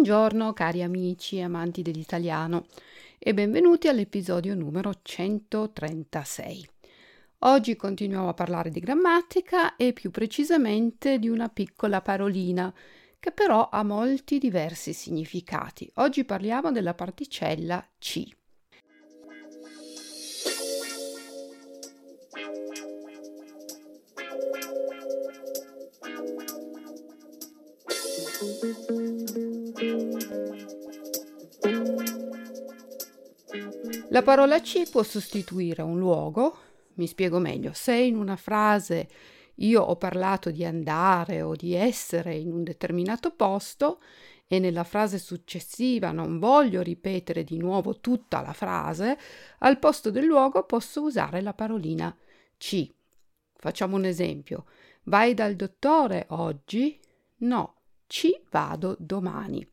Buongiorno cari amici e amanti dell'italiano e benvenuti all'episodio numero 136. Oggi continuiamo a parlare di grammatica e più precisamente di una piccola parolina che però ha molti diversi significati. Oggi parliamo della particella C. La parola ci può sostituire un luogo. Mi spiego meglio. Se in una frase io ho parlato di andare o di essere in un determinato posto e nella frase successiva non voglio ripetere di nuovo tutta la frase, al posto del luogo posso usare la parolina ci. Facciamo un esempio. Vai dal dottore oggi? No, ci vado domani.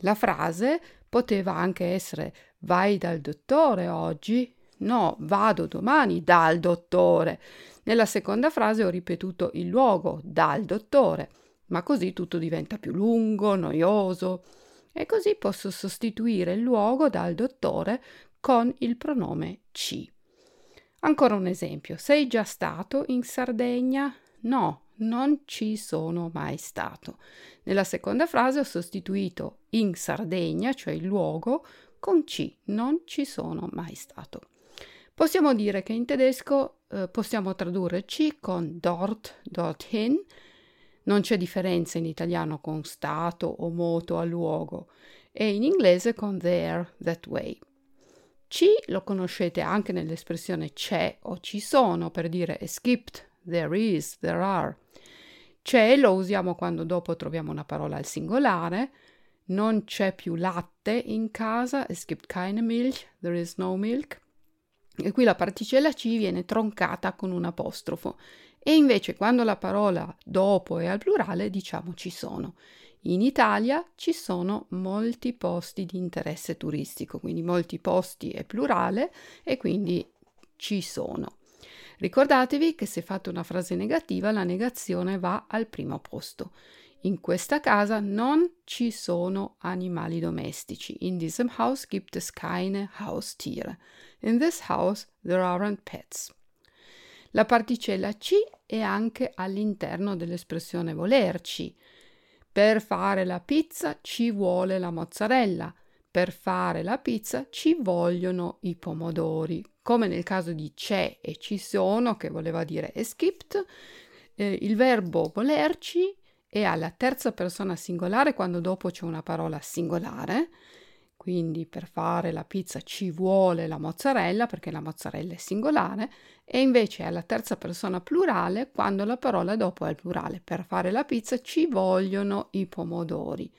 La frase poteva anche essere vai dal dottore oggi? No, vado domani dal dottore. Nella seconda frase ho ripetuto il luogo dal dottore, ma così tutto diventa più lungo, noioso. E così posso sostituire il luogo dal dottore con il pronome ci. Ancora un esempio. Sei già stato in Sardegna? No, non ci sono mai stato. Nella seconda frase ho sostituito in Sardegna, cioè il luogo, con ci, non ci sono mai stato. Possiamo dire che in tedesco eh, possiamo tradurre ci con dort, dorthin, non c'è differenza in italiano con stato o moto a luogo e in inglese con there, that way. Ci lo conoscete anche nell'espressione c'è o ci sono per dire gibt, there is, there are. C'è lo usiamo quando dopo troviamo una parola al singolare, non c'è più latte in casa, es gibt keine Milch, there is no milk. E qui la particella C viene troncata con un apostrofo. E invece quando la parola dopo è al plurale diciamo ci sono. In Italia ci sono molti posti di interesse turistico, quindi molti posti è plurale e quindi ci sono. Ricordatevi che se fate una frase negativa la negazione va al primo posto. In questa casa non ci sono animali domestici. In diesem Haus gibt es keine Haustiere. In this house there aren't pets. La particella ci è anche all'interno dell'espressione volerci. Per fare la pizza ci vuole la mozzarella. Per fare la pizza ci vogliono i pomodori. Come nel caso di c'è e ci sono, che voleva dire es gibt, eh, il verbo volerci e alla terza persona singolare quando dopo c'è una parola singolare. Quindi per fare la pizza ci vuole la mozzarella perché la mozzarella è singolare e invece alla terza persona plurale quando la parola dopo è il plurale. Per fare la pizza ci vogliono i pomodori.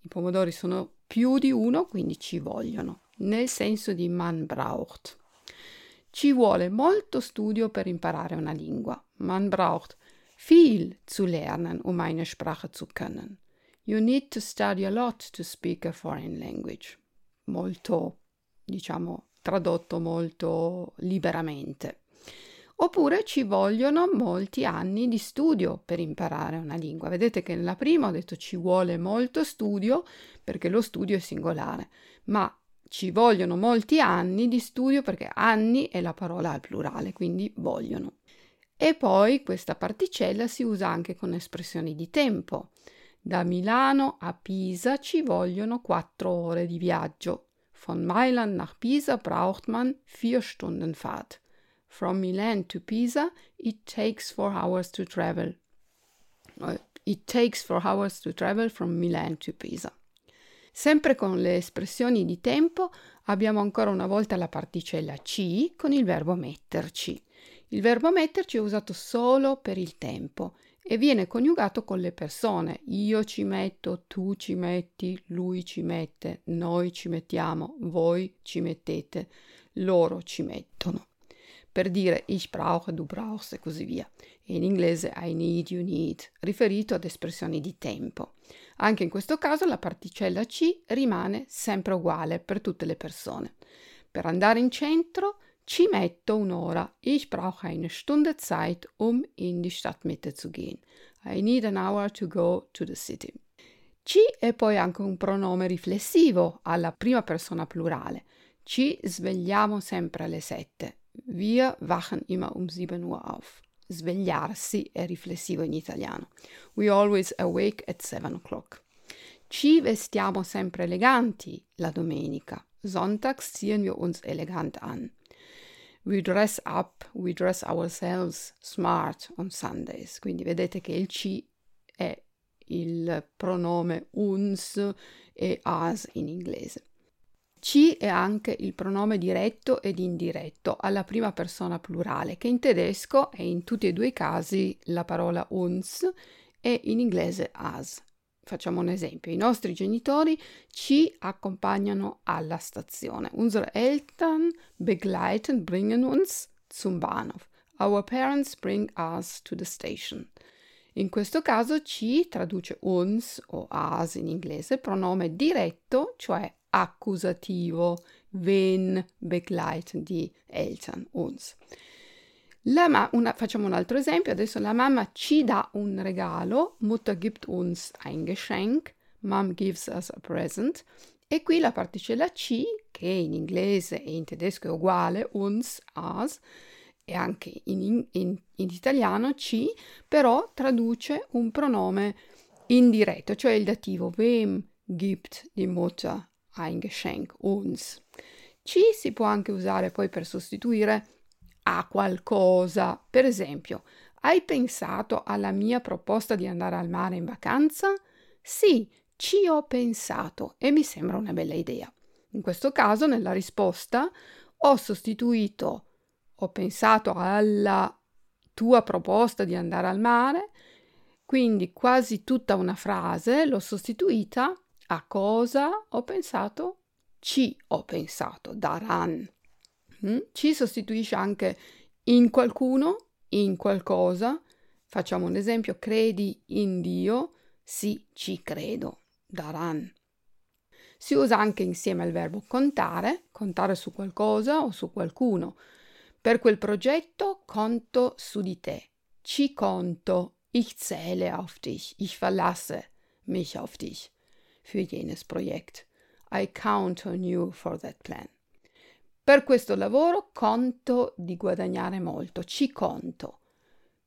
I pomodori sono più di uno, quindi ci vogliono, nel senso di man braucht. Ci vuole molto studio per imparare una lingua. Man braucht viel zu lernen, um eine Sprache zu können. You need to study a lot to speak a foreign language. Molto, diciamo, tradotto molto liberamente. Oppure ci vogliono molti anni di studio per imparare una lingua. Vedete che nella prima ho detto ci vuole molto studio perché lo studio è singolare, ma ci vogliono molti anni di studio perché anni è la parola al plurale, quindi vogliono. E poi questa particella si usa anche con espressioni di tempo. Da Milano a Pisa ci vogliono quattro ore di viaggio. Von Mailand nach Pisa braucht man vier Stunden Fahrt. From Milan to Pisa it takes four hours to travel. Uh, it takes four hours to travel from Milan to Pisa. Sempre con le espressioni di tempo abbiamo ancora una volta la particella ci con il verbo metterci. Il verbo metterci è usato solo per il tempo e viene coniugato con le persone. Io ci metto, tu ci metti, lui ci mette, noi ci mettiamo, voi ci mettete, loro ci mettono. Per dire ich brauche, du brauchst e così via. In inglese I need, you need, riferito ad espressioni di tempo. Anche in questo caso la particella ci rimane sempre uguale per tutte le persone. Per andare in centro ci metto un'ora. Ich brauche eine Stunde Zeit, um in die Stadtmitte zu gehen. I need an hour to go to the city. Ci è poi anche un pronome riflessivo alla prima persona plurale. Ci svegliamo sempre alle sette. Wir wachen immer um 7 Uhr auf. Svegliarsi è riflessivo in italiano. We always awake at 7 o'clock. Ci vestiamo sempre eleganti la domenica. Sonntags ziehen wir uns elegant an. We dress up, we dress ourselves smart on Sundays. Quindi vedete che il ci è il pronome uns e as in inglese. Ci è anche il pronome diretto ed indiretto alla prima persona plurale, che in tedesco è in tutti e due i casi la parola uns e in inglese as. Facciamo un esempio. I nostri genitori ci accompagnano alla stazione. Unsere Eltern begleiten, bringen uns zum Bahnhof. Our parents bring us to the station. In questo caso ci traduce uns o as in inglese, pronome diretto, cioè accusativo, wen begleiten die Eltern uns. Una, facciamo un altro esempio, adesso la mamma ci dà un regalo, Mutter gibt uns ein Geschenk, Mom gives us a present, e qui la particella ci, che in inglese e in tedesco è uguale, uns, as, e anche in, in, in italiano ci, però traduce un pronome indiretto, cioè il dativo. Wem gibt die Mutter ein Geschenk, uns. Ci si può anche usare poi per sostituire a qualcosa. Per esempio, hai pensato alla mia proposta di andare al mare in vacanza? Sì, ci ho pensato e mi sembra una bella idea. In questo caso, nella risposta, ho sostituito, ho pensato alla tua proposta di andare al mare, quindi quasi tutta una frase l'ho sostituita a cosa ho pensato? Ci ho pensato, daran. Mm? Ci sostituisce anche in qualcuno, in qualcosa. Facciamo un esempio, credi in Dio? Sì, ci credo, daran. Si usa anche insieme al verbo contare, contare su qualcosa o su qualcuno. Per quel progetto conto su di te. Ci conto. Ich zähle auf dich. Ich verlasse mich auf dich für jenes Projekt. I count on you for that plan. Per questo lavoro conto di guadagnare molto, ci conto.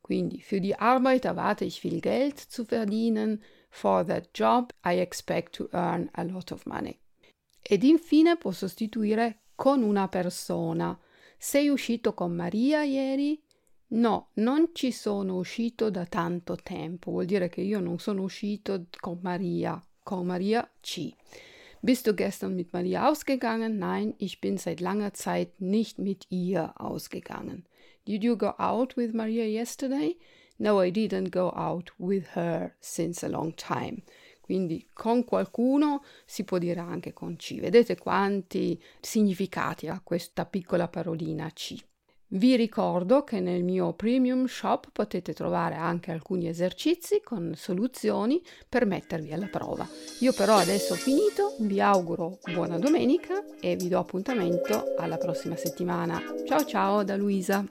Quindi für die Arbeit erwarte ich viel Geld zu verdienen. For that job I expect to earn a lot of money. Ed infine può sostituire con una persona. Sei uscito con Maria ieri? No, non ci sono uscito da tanto tempo. Vuol dire che io non sono uscito con Maria con Maria Chi. Bist du gestern mit Maria ausgegangen? Nein, ich bin seit langer Zeit nicht mit ihr ausgegangen. Did you go out with Maria yesterday? No, I didn't go out with her since a long time. Quindi con qualcuno si può dire anche con C. Vedete quanti significati ha questa piccola parolina C. Vi ricordo che nel mio premium shop potete trovare anche alcuni esercizi con soluzioni per mettervi alla prova. Io però adesso ho finito, vi auguro buona domenica e vi do appuntamento alla prossima settimana. Ciao ciao da Luisa.